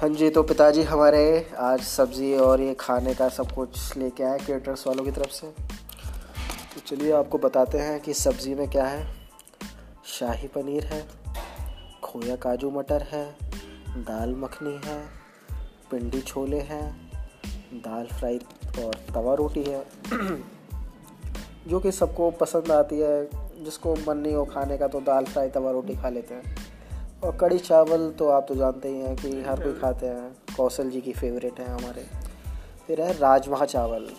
हाँ जी तो पिताजी हमारे आज सब्ज़ी और ये खाने का सब कुछ लेके आए केटर्स वालों की तरफ़ से। तो चलिए आपको बताते हैं कि सब्ज़ी में क्या है। शाही पनीर है, खोया काजू मटर है, दाल मखनी है पिंडी छोले हैं, दाल फ्राई और तवा रोटी है। जो कि सबको पसंद आती है, जिसको मन नहीं हो खाने का तो दाल फ्राई तवा रोटी खा लेते हैं। और कड़ी चावल तो आप तो जानते ही हैं कि हर कोई खाते हैं। कौशल जी की फेवरेट है हमारे। फिर है राजमा चावल।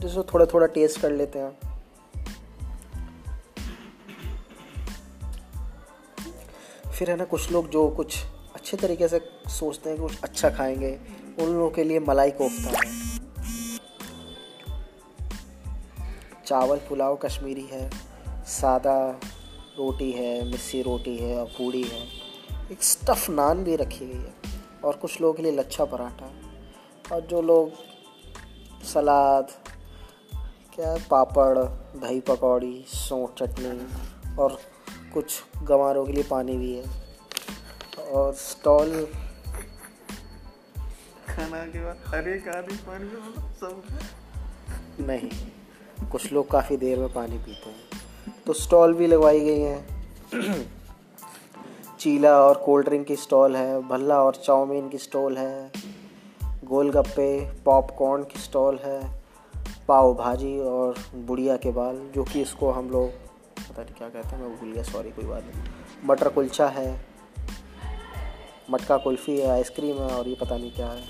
जिसको थोड़ा थोड़ा टेस्ट कर लेते हैं। फिर है ना कुछ लोग जो कुछ अच्छे तरीके से सोचते हैं कि कुछ अच्छा खाएँगे उन लोगों के लिए मलाई कोफ्ता है। चावल पुलाव कश्मीरी है सादा रोटी है मिस्सी रोटी है और पूड़ी है। एक स्टफ़ नान भी रखी गई है और कुछ लोगों के लिए लच्छा पराठा और जो लोग सलाद क्या है पापड़ दही पकौड़ी सौंठ चटनी और कुछ गंवारों के लिए पानी भी है। और स्टॉल खाना के बाद हर एक आदमी पानी सब नहीं कुछ लोग काफ़ी देर में पानी पीते हैं। तो स्टॉल भी लगवाई गई हैं। चीला और कोल्ड ड्रिंक की स्टॉल है, भल्ला और चाउमीन की स्टॉल है, गोलगप्पे पॉपकॉर्न की स्टॉल है, पाव भाजी और बुढ़िया के बाल, जो कि इसको हम लोग, पता नहीं क्या कहते हैं, मैं भूल गया सॉरी कोई बात नहीं। मटर कुलचा है, मटका कुल्फ़ी है आइसक्रीम है, और ये पता नहीं क्या है।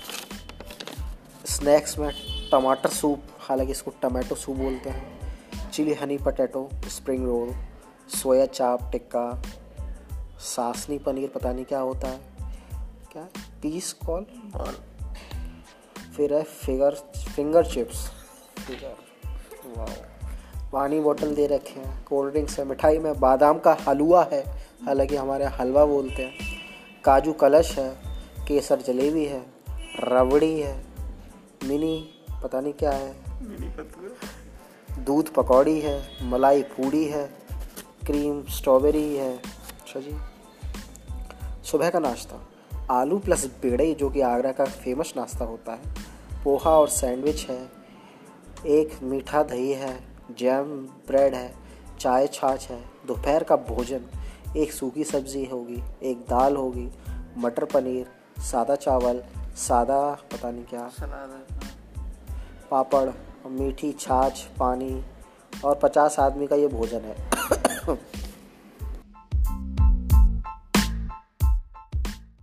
स्नैक्स में टमाटर सूप हालाँकि इसको टमाटो सूप बोलते हैं। Chilli honey potato spring roll soya chaap tikka सासनी पनीर पता नहीं क्या होता है। क्या? पीस कॉल और फिर है फिगर फिंगर चिप्स। पानी बोतल दे रखे हैं। कोल्ड ड्रिंक्स है मिठाई में। बादाम का हलवा है। हालाँकि हमारे यहाँ हलवा बोलते हैं। काजू कलश है केसर जलेबी है रबड़ी है मिनी पता नहीं क्या है। दूध पकौड़ी है मलाई पूड़ी है क्रीम स्ट्रॉबेरी है। अच्छा जी। सुबह का नाश्ता। आलू प्लस बेड़े जो कि आगरा का फ़ेमस नाश्ता होता है। पोहा और सैंडविच है। एक मीठा दही है। जैम ब्रेड है। चाय छाछ है। दोपहर का भोजन एक सूखी सब्ज़ी होगी एक दाल होगी मटर पनीर सादा चावल सादा पता नहीं क्या। पापड़ मीठी छाछ पानी और पचास आदमी का ये भोजन है।